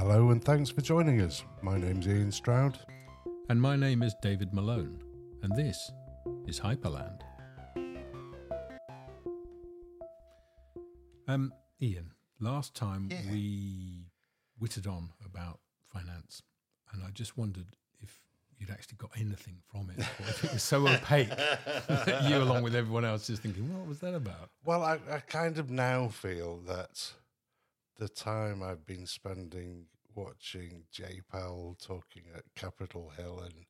Hello and thanks for joining us. My name's Ian Stroud. And my name is David Malone, and this is Hyperland. Um, Ian, last time Yeah. we wittered on about finance, and I just wondered if you'd actually got anything from it, or if it was so opaque that you, along with everyone else, is thinking, "What was that about?" Well, I, I kind of now feel that the time I've been spending watching J Powell talking at Capitol Hill and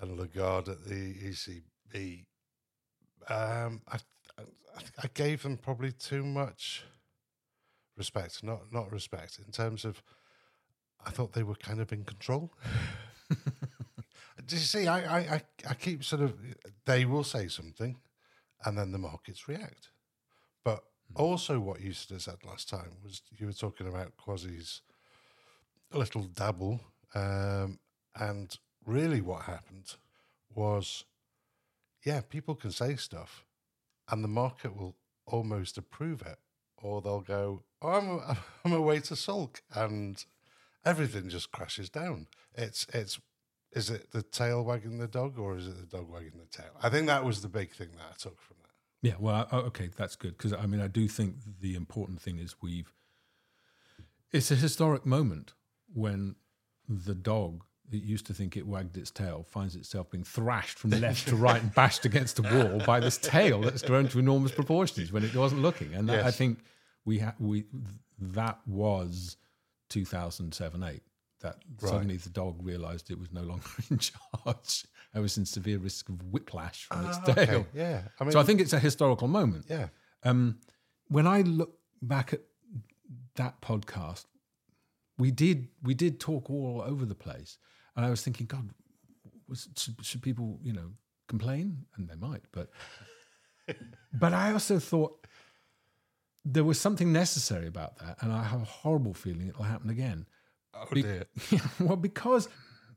and Lagarde at the ECB, um, I, I I gave them probably too much respect. Not not respect in terms of I thought they were kind of in control. Do you see? I, I, I, I keep sort of they will say something, and then the markets react. But also, what you said last time was you were talking about Kwasi's little dabble, um, and really what happened was, yeah, people can say stuff, and the market will almost approve it, or they'll go, oh, I'm a, I'm away to sulk, and everything just crashes down. It's it's is it the tail wagging the dog, or is it the dog wagging the tail? I think that was the big thing that I took from that. Yeah, well, okay, that's good because I mean, I do think the important thing is we've. It's a historic moment when the dog that used to think it wagged its tail finds itself being thrashed from left to right and bashed against a wall by this tail that's grown to enormous proportions when it wasn't looking, and that, I think we ha- we that was two thousand seven eight. That Right. suddenly the dog realised it was no longer in charge. I was in severe risk of whiplash from its Ah, okay, tail. Yeah, I mean, So I think it's a historical moment. yeah, Um, when I look back at that podcast, we did we did talk all over the place, and I was thinking, God, was, should, should people you know complain? And they might, but but I also thought there was something necessary about that, and I have a horrible feeling it'll happen again. oh Be- dear, well, because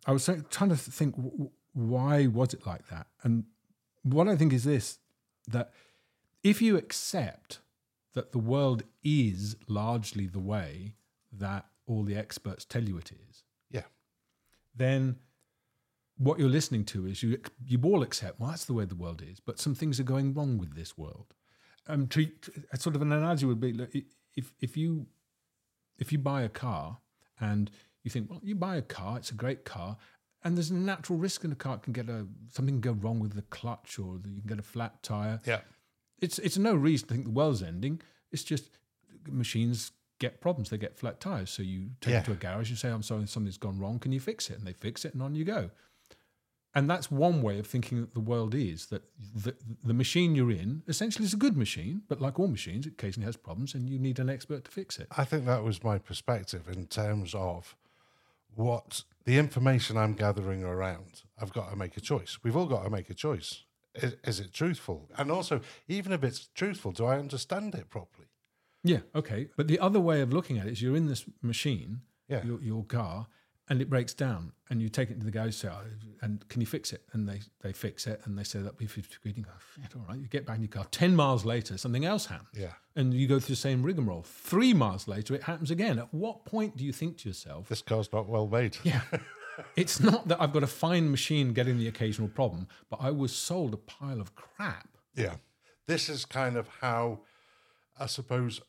I was trying to think why was it like that, and what I think is this: that if you accept that the world is largely the way that all the experts tell you it is, yeah, then what you're listening to is you you all accept well that's the way the world is, but some things are going wrong with this world. Um, treat a sort of an analogy would be look, i- if if you if you buy a car and you think well you buy a car it's a great car and there's a natural risk in a car it can get a something can go wrong with the clutch or you can get a flat tire yeah, it's it's no reason to think the world's ending. It's just machines get problems. They get flat tires. So you take Yeah. it to a garage. You say, "I'm sorry, something's gone wrong. Can you fix it?" And they fix it, and on you go. And that's one way of thinking that the world is that the, the machine you're in essentially is a good machine, but like all machines, it occasionally has problems, and you need an expert to fix it. I think that was my perspective in terms of what the information I'm gathering around. I've got to make a choice. We've all got to make a choice. Is, is it truthful? And also, even if it's truthful, do I understand it properly? Yeah, okay. But the other way of looking at it is you're in this machine, Yeah. your, your car, and it breaks down, and you take it to the garage, say, oh, and can you fix it? And they, they fix it, and they say that'll be 50 quid. You go, shit, all right. You get back in your car. 10 miles later, something else happens. Yeah. And you go through the same rigmarole. Three miles later, it happens again. At what point do you think to yourself, This car's not well made. yeah, it's not that I've got a fine machine getting the occasional problem, but I was sold a pile of crap. Yeah. This is kind of how I suppose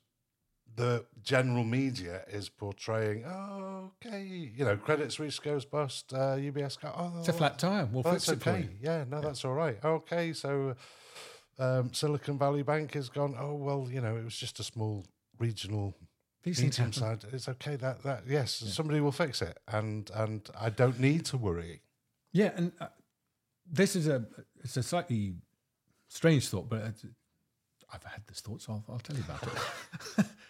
the general media is portraying, oh, okay, you know, Credit Suisse goes bust, uh, UBS go, oh, It's a flat tire. We'll fix it okay. Yeah, no, that's all right. Okay, so um, Silicon Valley Bank has gone, oh, well, you know, it was just a small regional medium side. It's okay. That, that, yes, somebody will fix it. And, and I don't need to worry. Yeah, and uh, this is a it's a slightly strange thought, but I've had this thought, so I'll, I'll tell you about it.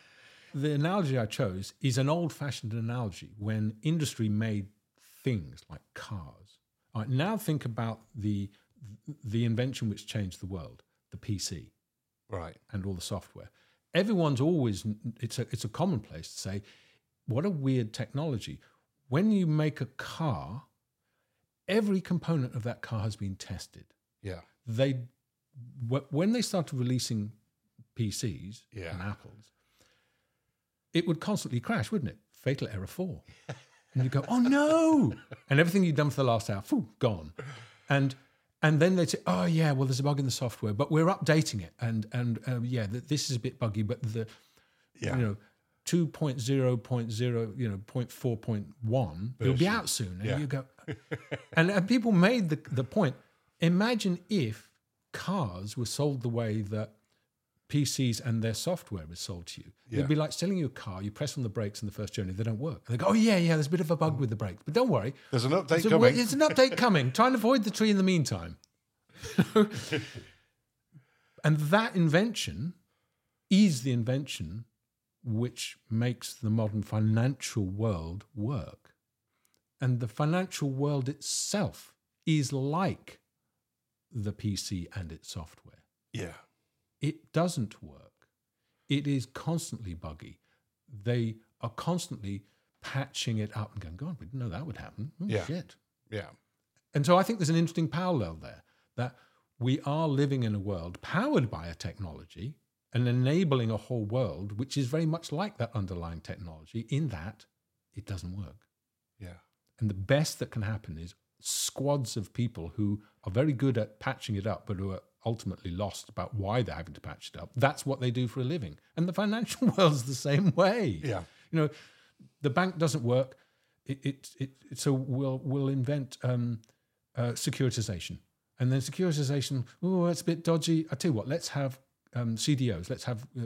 the analogy I chose is an old-fashioned analogy when industry made things like cars. Right, now think about the the invention which changed the world, the PC Right. and all the software. Everyone's always it's a it's a commonplace to say, what a weird technology. When you make a car, every component of that car has been tested. Yeah. They when they started releasing PCs Yeah. and Apples, it would constantly crash, wouldn't it? fatal error four. and you go, oh no. And everything you've done for the last hour, phew, gone. And and then they'd say, oh yeah, well there's a bug in the software, but we're updating it. And and uh, yeah, th- this is a bit buggy, but the Yeah. you know 2.0.0 you know 0.4.1 it'll be out soon and Yeah. you go and, and people made the, the point imagine if cars were sold the way that PCs and their software is sold to you. Yeah. It'd be like selling you a car. You press on the brakes in the first journey, they don't work. And they go, "Oh yeah, yeah, there's a bit of a bug with the brakes, but don't worry, There's an update there's, a, coming. there's an update coming. Try and avoid the tree in the meantime." and that invention is the invention which makes the modern financial world work. And the financial world itself is like the PC and its software. yeah. It doesn't work. It is constantly buggy. They are constantly patching it up and going, God, we didn't know that would happen. Oh, Yeah. Shit. Yeah. And so I think there's an interesting parallel there that we are living in a world powered by a technology and enabling a whole world which is very much like that underlying technology in that it doesn't work. Yeah. And the best that can happen is squads of people who are very good at patching it up, but who are ultimately lost about why they're having to patch it up. That's what they do for a living. And the financial world's the same way. Yeah. You know, the bank doesn't work. It, it, it, it- so we'll we'll invent um, uh, securitization, and then securitization. Oh, it's a bit dodgy. I tell you what, let's have um, CDOs. Let's have uh,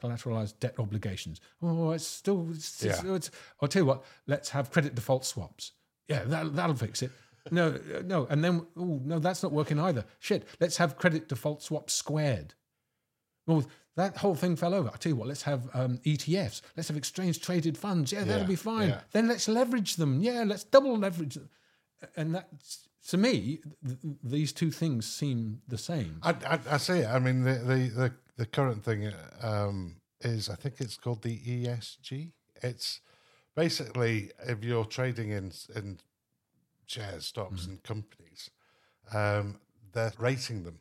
collateralized debt obligations. Oh, it's still. It's, it's- Yeah. it's- I'll tell you what. Let's have credit default swaps. Yeah, that, that'll fix it. No, uh, no, and then oh no, that's not working either. Shit, let's have credit default swaps squared. Well, that whole thing fell over. I tell you what, let's have um, ETFs. Let's have exchange traded funds. Yeah, that'll be fine. yeah. Then let's leverage them. Yeah, let's double leverage them. And that, to me, th- these two things seem the same. I, I, I see it. I mean, the the the, the current thing um, is I think it's called the ESG. It's basically if you're trading in in shares, stocks, and companies, um, they're rating them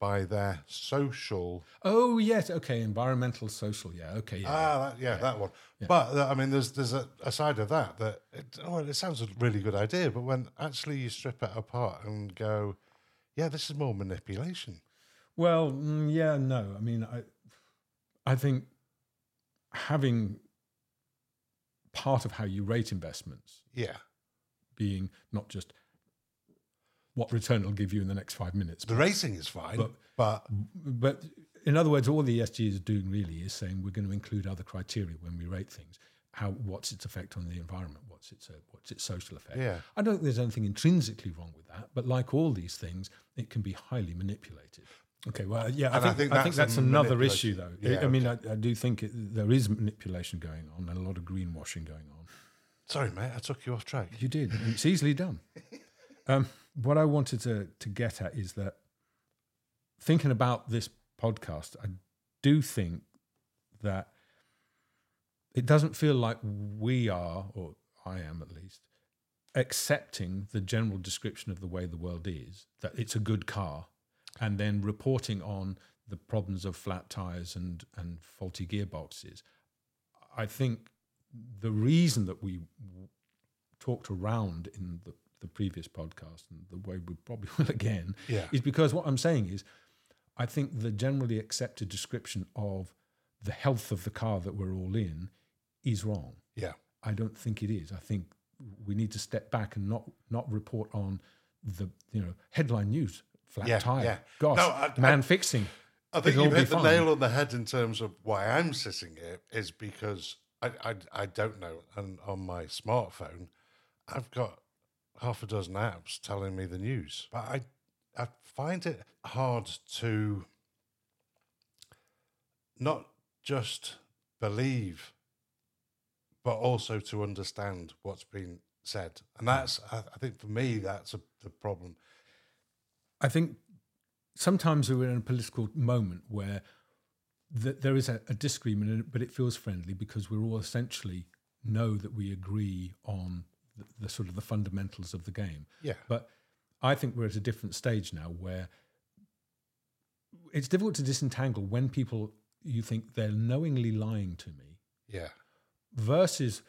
by their social. Oh yes, okay, environmental, social. Yeah, okay, yeah. Ah, that, yeah, that one. But uh, I mean, there's there's a, a side of that that it, oh, it sounds a really good idea, but when actually you strip it apart and go, yeah, this is more manipulation. Well, mm, yeah, no. I mean, I, I think having part of how you rate investments Yeah, being not just what return it'll give you in the next five minutes, the racing is fine, But- but but in other words, all the ESG is doing really is saying we're going to include other criteria when we rate things. How what's its effect on the environment? What's its uh, what's its social effect? Yeah. I don't think there's anything intrinsically wrong with that, but like all these things, it can be highly manipulated. Okay, well, yeah, I, And I think, think I think that's that's another issue, though. Yeah, I mean, I, I do think it, there is manipulation going on and a lot of greenwashing going on. Sorry, mate, I took you off track. You did, it's easily done. Um, what I wanted to to get at is that thinking about this podcast, I do think that it doesn't feel like we are, or I am at least, accepting the general description of the way the world is, that it's a good car, and then reporting on the problems of flat tires and, and faulty gearboxes. I think the reason that we talked around in the, the previous podcast and the way we probably will again Yeah. is because what I'm saying is I think the generally accepted description of the health of the car that we're all in is wrong. Yeah, I don't think it is. I think we need to step back and not not report on the you know headline news flat Yeah, tire. yeah. Gosh, No, I- man fixing. I think you've hit the nail on the head in terms of why I'm sitting here is because I, I I don't know, and on my smartphone, I've got half a dozen apps telling me the news, but I I find it hard to not just believe, but also to understand what's been said, and hmm. that's I, I think for me that's a, the problem. I think sometimes we're in a political moment where th- there is a, a disagreement, it, but it feels friendly because we're all essentially know that we agree on the, the sort of the fundamentals of the game. Yeah, But I think we're at a different stage now where it's difficult to disentangle when people you think they're knowingly lying to me yeah, versus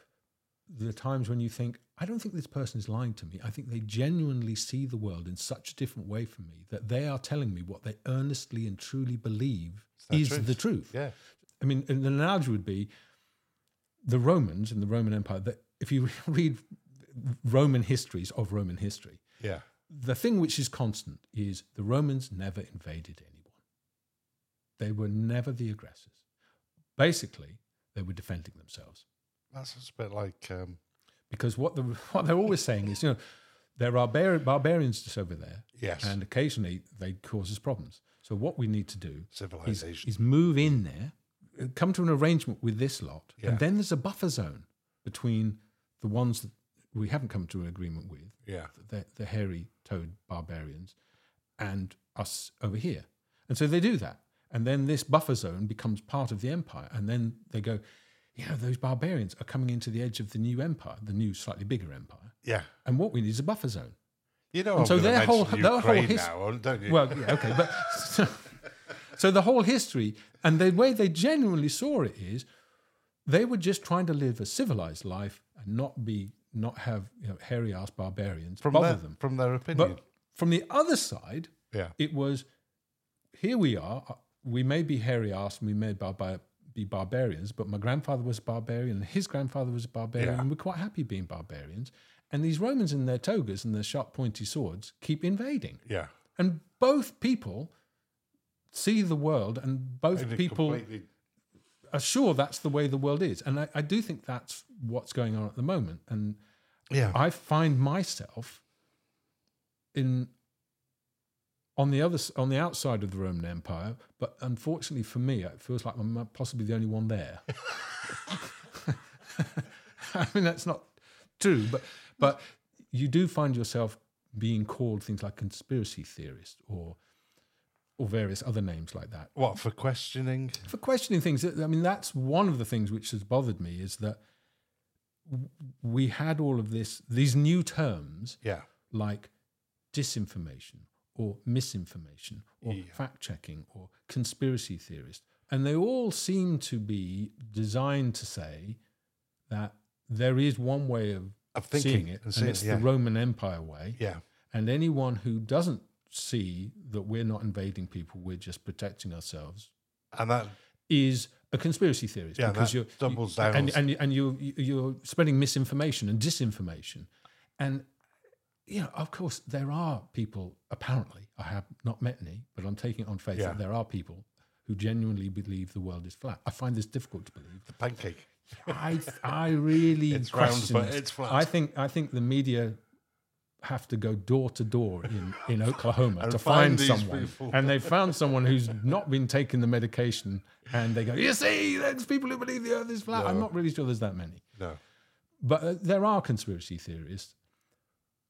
the times when you think, I don't think this person is lying to me. I think they genuinely see the world in such a different way from me that they are telling me what they earnestly and truly believe is truth. the truth. Yeah. I mean, an analogy would be the Romans in the Roman Empire. That if you read Roman histories of Roman history, Yeah. the thing which is constant is the Romans never invaded anyone. They were never the aggressors. Basically, they were defending themselves That's a bit like um, because what the what they're always saying is, you know, there are bar- barbarians just over there, yes, and occasionally they cause us problems. So what we need to do is, civilization. is move in there, come to an arrangement with this lot, Yeah. and then there's a buffer zone between the ones that we haven't come to an agreement with, yeah. the, the hairy toed barbarians, and us over here. And so they do that. And then this buffer zone becomes part of the empire. And then they go, yeah, those barbarians are coming into the edge of the new empire, the new, slightly bigger empire. Yeah. And what we need is a buffer zone. You know, so their whole- their whole Ukraine his- now, don't you? Well, yeah, okay, but so, so the whole history and the way they genuinely saw it is they were just trying to live a civilized life and not be not have you know, hairy ass barbarians from bother their, them. from their opinion. But from the other side, yeah. it was here we are. uh, We may be hairy ass and we may be barbar- be barbarians, but my grandfather was a barbarian and his grandfather was a barbarian, Yeah. and we're quite happy being barbarians. And these Romans in their togas and their sharp, pointy swords keep invading. Yeah. And both people see the world, and both And people completely- are sure that's the way the world is. And I, I do think that's what's going on at the moment. And yeah. I find myself in on the other on the outside of the Roman Empire, but unfortunately for me, it feels like I'm possibly the only one there. I mean, that's not true, but but you do find yourself being called things like conspiracy theorist or or various other names like that what for questioning? for questioning things. I mean, that's one of the things which has bothered me is that we had all of this, these new terms Yeah. like disinformation or misinformation or Yeah. fact checking or conspiracy theorist. And they all seem to be designed to say that there is one way of Of seeing thinking it, and it's yeah. the Roman Empire way. Yeah. And anyone who doesn't see that we're not invading people, we're just protecting ourselves, And that is a conspiracy theorist Yeah, because you're doubles you- down and and and you you're spreading misinformation and disinformation, and you know of course there are people apparently I have not met any, but I'm taking it on faith Yeah. that there are people who genuinely believe the world is flat. I find this difficult to believe. the pancake. I I really It's round, but it's flat. I think I think the media have to go door to door in, in Oklahoma to find find, someone, people. and they found someone who's not been taking the medication, and they go, "You see, there's people who believe the Earth is flat." I'm not really sure there's that many, No. but uh, there are conspiracy theorists.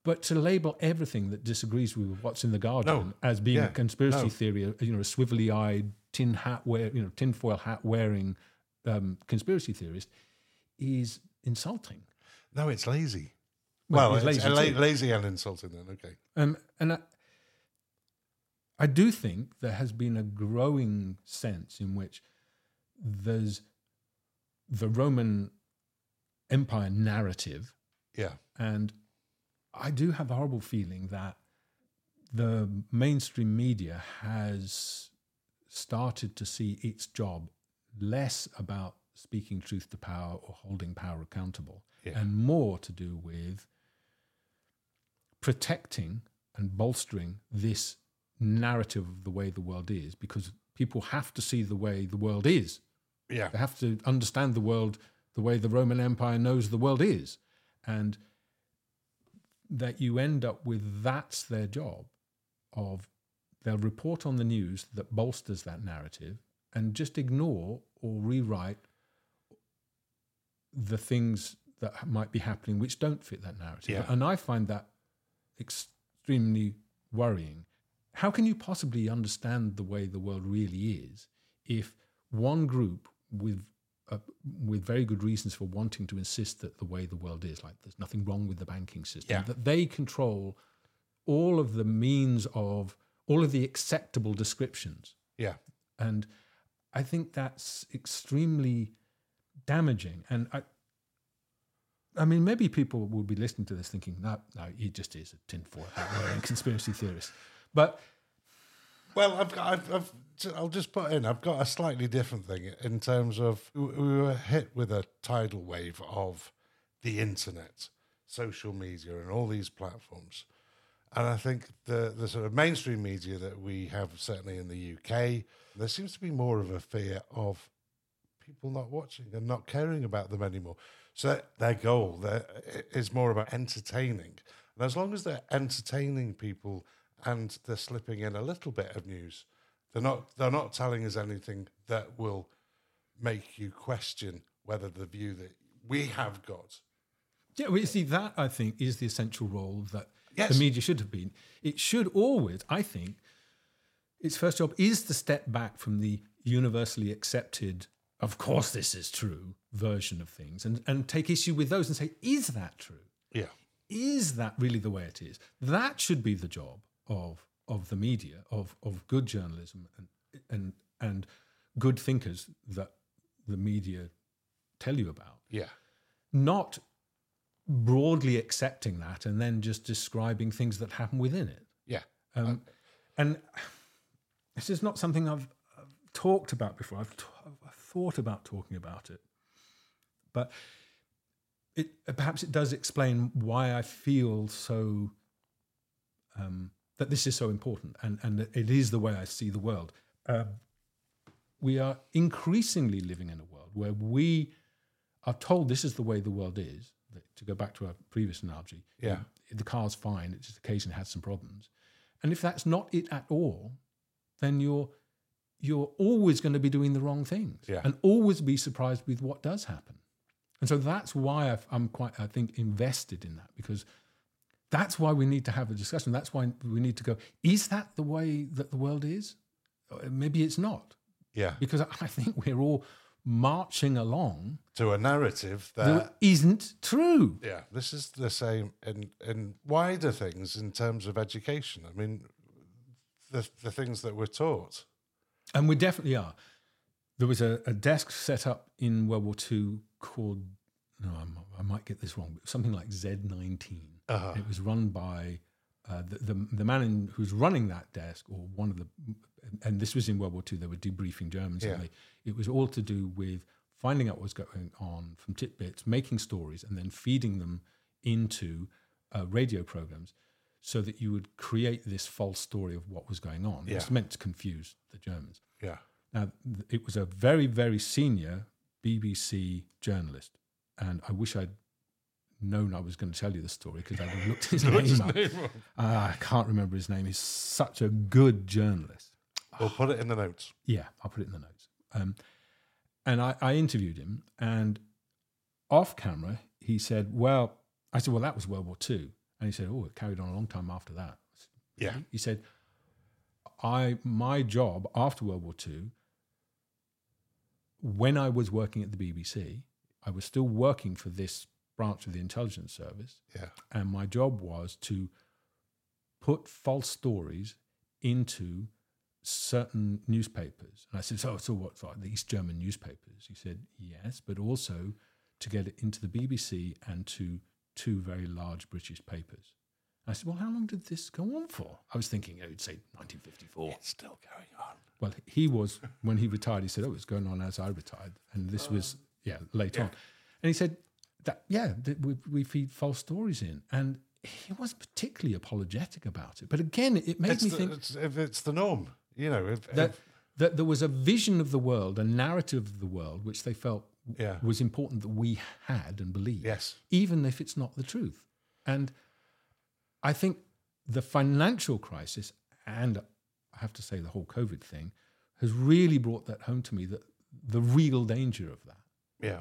But to label everything that disagrees with what's in the garden No. as being Yeah. a conspiracy No. theory, you know, a swivelly-eyed tin hat wear, you know, tinfoil hat wearing um, conspiracy theorist, is insulting. No, it's lazy. Well, Well, it's it's lazy la- lazy and insulting then. Okay. Um, and I, I do think there has been a growing sense in which there's the Roman Empire narrative, Yeah. and I do have a horrible feeling that the mainstream media has started to see its job less about speaking truth to power or holding power accountable Yeah. and more to do with protecting and bolstering this narrative of the way the world is because people have to see the way the world is. Yeah. They have to understand the world the way the Roman Empire knows the world is. And that you end up with that's their job of they'll report on the news that bolsters that narrative and just ignore or rewrite the things that might be happening which don't fit that narrative. Yeah. And I find that extremely worrying. How can you possibly understand the way the world really is if one group with uh, with very good reasons for wanting to insist that the way the world is, like there's nothing wrong with the banking system, Yeah. that they control all of the means of all of the acceptable descriptions. Yeah. And I think that's extremely damaging. And I, I mean, maybe people will be listening to this thinking, no, no, he just is a tinfoil hat wearing conspiracy theorist. But Well, I've I've, I've, I'll just put in, I've got a slightly different thing in terms of we we were hit with a tidal wave of the internet, social media, and all these platforms. And I think the, the sort of mainstream media that we have, certainly in the UK, there seems to be more of a fear of people not watching and not caring about them anymore. So their goal their, is more about entertaining. And as long as they're entertaining people and they're slipping in a little bit of news, they're not they're not telling us anything that will make you question whether the view that we have got. Yeah, well, you see, that I think is the essential role that Yes. the media should have been. It should always, I think, its first job is to step back from the universally accepted, of course this is true, version of things and, and take issue with those and say, is that true? Yeah. Is that really the way it is? That should be the job of of the media, of of good journalism and and and good thinkers that the media tell you about Yeah. not broadly accepting that and then just describing things that happen within it. Yeah. Um, and this is not something I've, I've talked about before. I've, t- I've thought about talking about it, but it perhaps it does explain why I feel so um, that this is so important, and and it is the way I see the world. Um, we are increasingly living in a world where we are told this is the way the world is. To go back to our previous analogy, Yeah. the car's fine. It just occasionally has some problems. And if that's not it at all, then you're you're always going to be doing the wrong things Yeah. and always be surprised with what does happen. And so that's why I've, I'm quite, I think, invested in that because that's why we need to have a discussion. That's why we need to go, is that the way that the world is? Uh, maybe it's not. Yeah. Because I think we're all marching along To a narrative that that isn't true. Yeah, this is the same in in wider things in terms of education. I mean, the the things that we're taught. And we definitely are. There was a, a desk set up in World War II called, no, I'm, I might get this wrong, but something like Z19. Uh-huh. It was run by uh, the, the, the man in, who's running that desk, or one of the, and this was in World War II, they were debriefing Germans. Yeah. And they, it was all to do with finding out what's going on from tidbits, making stories, and then feeding them into uh, radio programs so that you would create this false story of what was going on. It was meant to confuse the Germans. Yeah, Now, it was a very, very senior BBC journalist. And I wish I'd known I was going to tell you the story because I'd have looked at his name up. Ah, I can't remember his name. He's such a good journalist. we'll put it in the notes. Yeah, I'll put it in the notes. Um, and I, I interviewed him, and off camera, he said, Well, I said, Well, that was World War II. And he said, Oh, it carried on a long time after that. Said, Yeah. He said, I my job after World War II, when I was working at the BBC, I was still working for this branch of the intelligence service, Yeah, and my job was to put false stories into certain newspapers. And I said, so, so what, so the East German newspapers? He said, yes, but also to get it into the BBC and to two very large British papers. I said, well, how long did this go on for? I was thinking it would say 1954. it's still going on. Well, he was when he retired. He said, "Oh, it's going on as I retired," and this oh. was yeah late on. And he said that yeah, that we, we feed false stories in, and he wasn't particularly apologetic about it. But again, it made It's me the, think it's, if it's the norm, you know. If, that if- that there was a vision of the world, a narrative of the world, which they felt Yeah. was important that we had and believed, yes, even if it's not the truth. And I think the financial crisis and I have to say the whole COVID thing has really brought that home to me that the real danger of that yeah,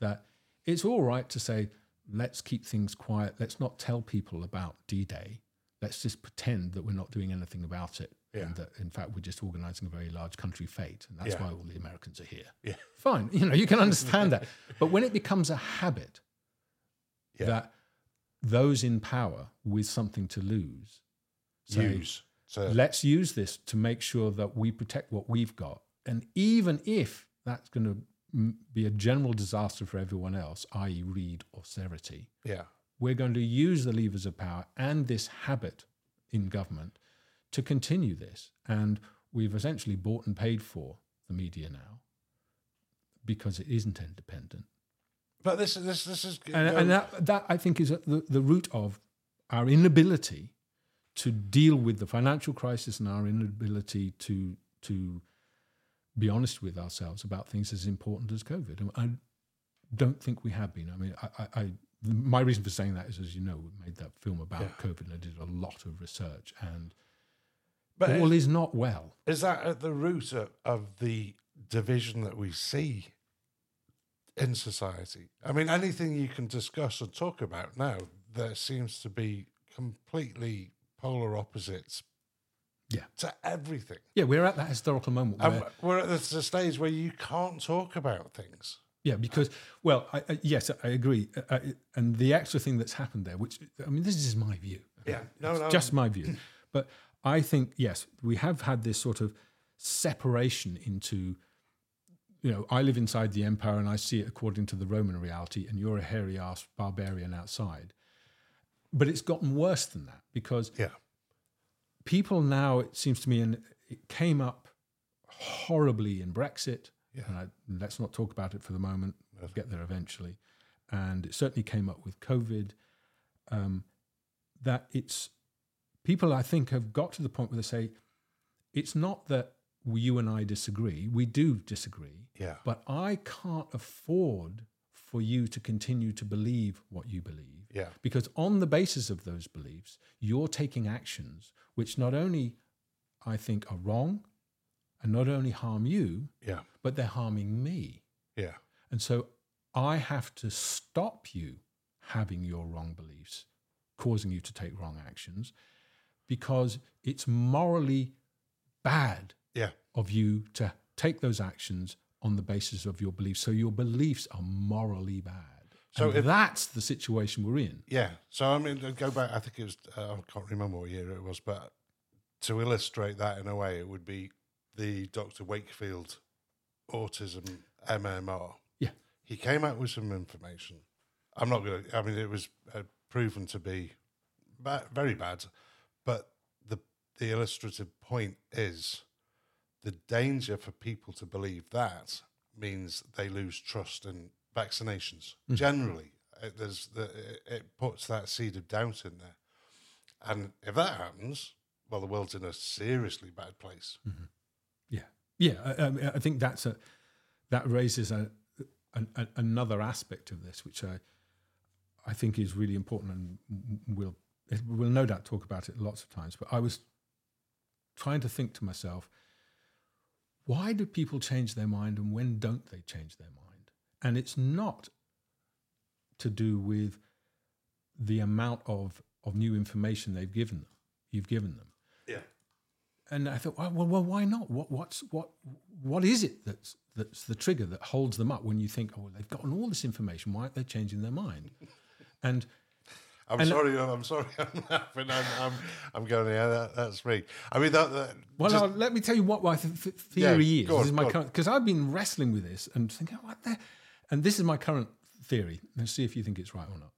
that it's all right to say let's keep things quiet let's not tell people about d-day let's just pretend that we're not doing anything about it Yeah. and that in fact we're just organizing a very large country fête and that's Yeah. why all the americans are here Yeah. fine you know you can understand that but when it becomes a habit Yeah. that those in power with something to lose say, use. So let's use this to make sure that we protect what we've got. And even if that's going to be a general disaster for everyone else, i.e., read austerity. Yeah. We're going to use the levers of power and this habit in government to continue this. And we've essentially bought and paid for the media now because it isn't independent. But this this this is And, and that, that, I think, is at the, the root of our inability to deal with the financial crisis and our inability to to be honest with ourselves about things as important as COVID. And I don't think we have been. I mean, I, I, I my reason for saying that is, as you know, we made that film about Yeah. COVID and I did a lot of research, and but all is, is not well. is that at the root of, of the division that we see in society? I mean, anything you can discuss and talk about now, there seems to be completely polar opposites. Yeah. To everything. Yeah, we're at that historical moment where And we're at the stage where you can't talk about things. Yeah, because well, I, I, yes, I agree. Uh, and the extra thing that's happened there, which I mean, this is my view. Yeah. No, It's no. just my view. But I think yes, we have had this sort of separation into. You know, I live inside the empire and I see it according to the Roman reality, and you're a hairy ass barbarian outside. But it's gotten worse than that because yeah. People now, it seems to me, and it came up horribly in Brexit. Yeah. And I, let's not talk about it for the moment. We'll get there eventually. And it certainly came up with COVID. Um, that it's people, I think, have got to the point where they say, it's not that you and I disagree. We do disagree. Yeah. But I can't afford for you to continue to believe what you believe. Yeah. Because on the basis of those beliefs, you're taking actions which not only I think are wrong and not only harm you, Yeah. but they're harming me. Yeah. And so I have to stop you having your wrong beliefs, causing you to take wrong actions, because it's morally bad Yeah. of you to take those actions on the basis of your beliefs. So your beliefs are morally bad. So if- that's the situation we're in. Yeah. So I mean, go back. I think it was. Uh, I can't remember what year it was, but to illustrate that in a way, it would be the Dr. Wakefield autism MMR. Yeah. He came out with some information. I'm not going to. I mean, it was uh, proven to be ba- very bad, but the the illustrative point is the danger for people to believe that means they lose trust in vaccinations. Mm. Generally, it, there's the, it, puts that seed of doubt in there, and if that happens, well, the world's in a seriously bad place. Mm-hmm. Yeah, yeah. I, I, I think that's a that raises a, an a another aspect of this, which I I think is really important, and we'll we'll no doubt talk about it lots of times. But I was trying to think to myself, why do people change their mind, and when don't they change their mind? And it's not to do with the amount of of new information they've given them. You've given them Yeah. and I thought, well, well, why not? What, what's what? What is it that's that's the trigger that holds them up when you think, oh, well, they've gotten all this information. Why aren't they changing their mind? And I'm And- uh, sorry. I'm sorry. I'm laughing. I'm, I'm, I'm going. Yeah, that, that's me. I mean, that. that well, just- now, let me tell you what my th- th- theory Yeah, is. on, this is my current because I've been wrestling with this and thinking, what the? And this is my current theory. Let's see if you think it's right or not.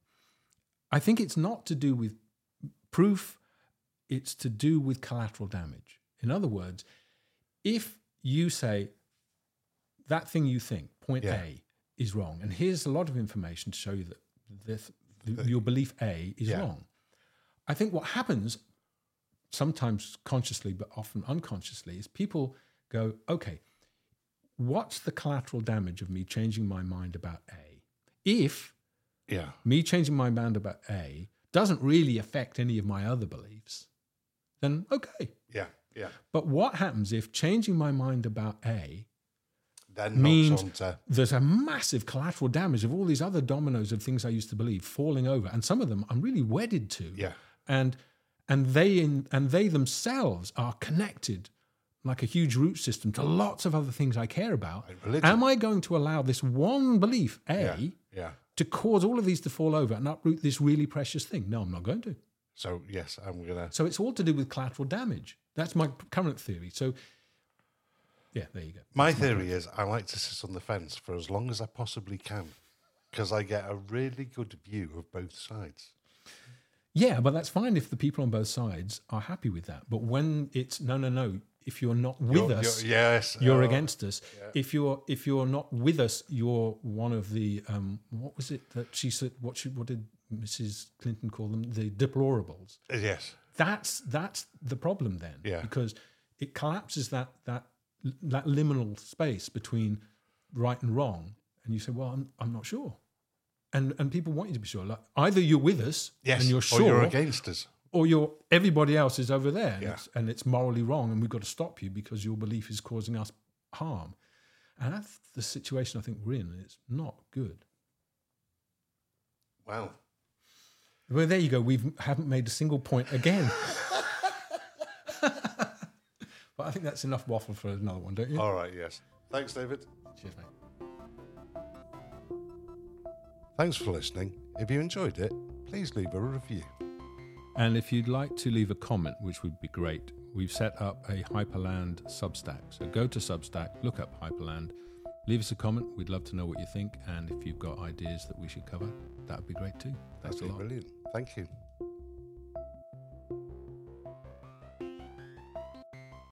I think it's not to do with proof. It's to do with collateral damage. In other words, if you say that thing you think, point Yeah. A, is wrong, and here's a lot of information to show you that this, your belief A is Yeah. wrong. I think what happens sometimes consciously, but often unconsciously, is people go, okay, what's the collateral damage of me changing my mind about A? If yeah. me changing my mind about A doesn't really affect any of my other beliefs, then okay. Yeah. Yeah. But what happens if changing my mind about A Then Means- knocks on to there's a massive collateral damage of all these other dominoes of things I used to believe falling over, and some of them I'm really wedded to. yeah. and and they in, and they themselves are connected like a huge root system to lots of other things I care about. Like. Am I going to allow this one belief, A, Yeah. Yeah. to cause all of these to fall over and uproot this really precious thing? No, I'm not going to. So yes, I'm gonna. So it's all to do with collateral damage. That's my current theory. So Yeah, there you go. My theory is I like to sit on the fence for as long as I possibly can because I get a really good view of both sides. Yeah, but that's fine if the people on both sides are happy with that. But when it's no, no, no, if you're not with You're- us, you're- yes, you're oh, against us. If you're if you're not with us, you're one of the um, what was it that she said? What she, what did Mrs. Clinton call them? The deplorables. Yes. That's that's the problem then. Yeah. Because it collapses that that that liminal space between right and wrong, and you say, well, I'm I'm not sure. And, and people want you to be sure. Like either you're with us Yes. and you're sure, Or you're against us. or you're everybody else is over there and, Yeah. it's, and it's morally wrong and we've got to stop you because your belief is causing us harm and that's the situation i think we're in it's not good Well, well there you go we haven't made a single point again i think that's enough waffle for another one don't you all right, yes. Thanks, David. cheers mate Thanks for listening. If you enjoyed it, please leave a review. And if you'd like to leave a comment, which would be great, we've set up a Hyperland Substack. So go to Substack, look up Hyperland, leave us a comment. We'd love to know what you think. And if you've got ideas that we should cover, that would be great too. Thanks That'd a lot. brilliant. Thank you.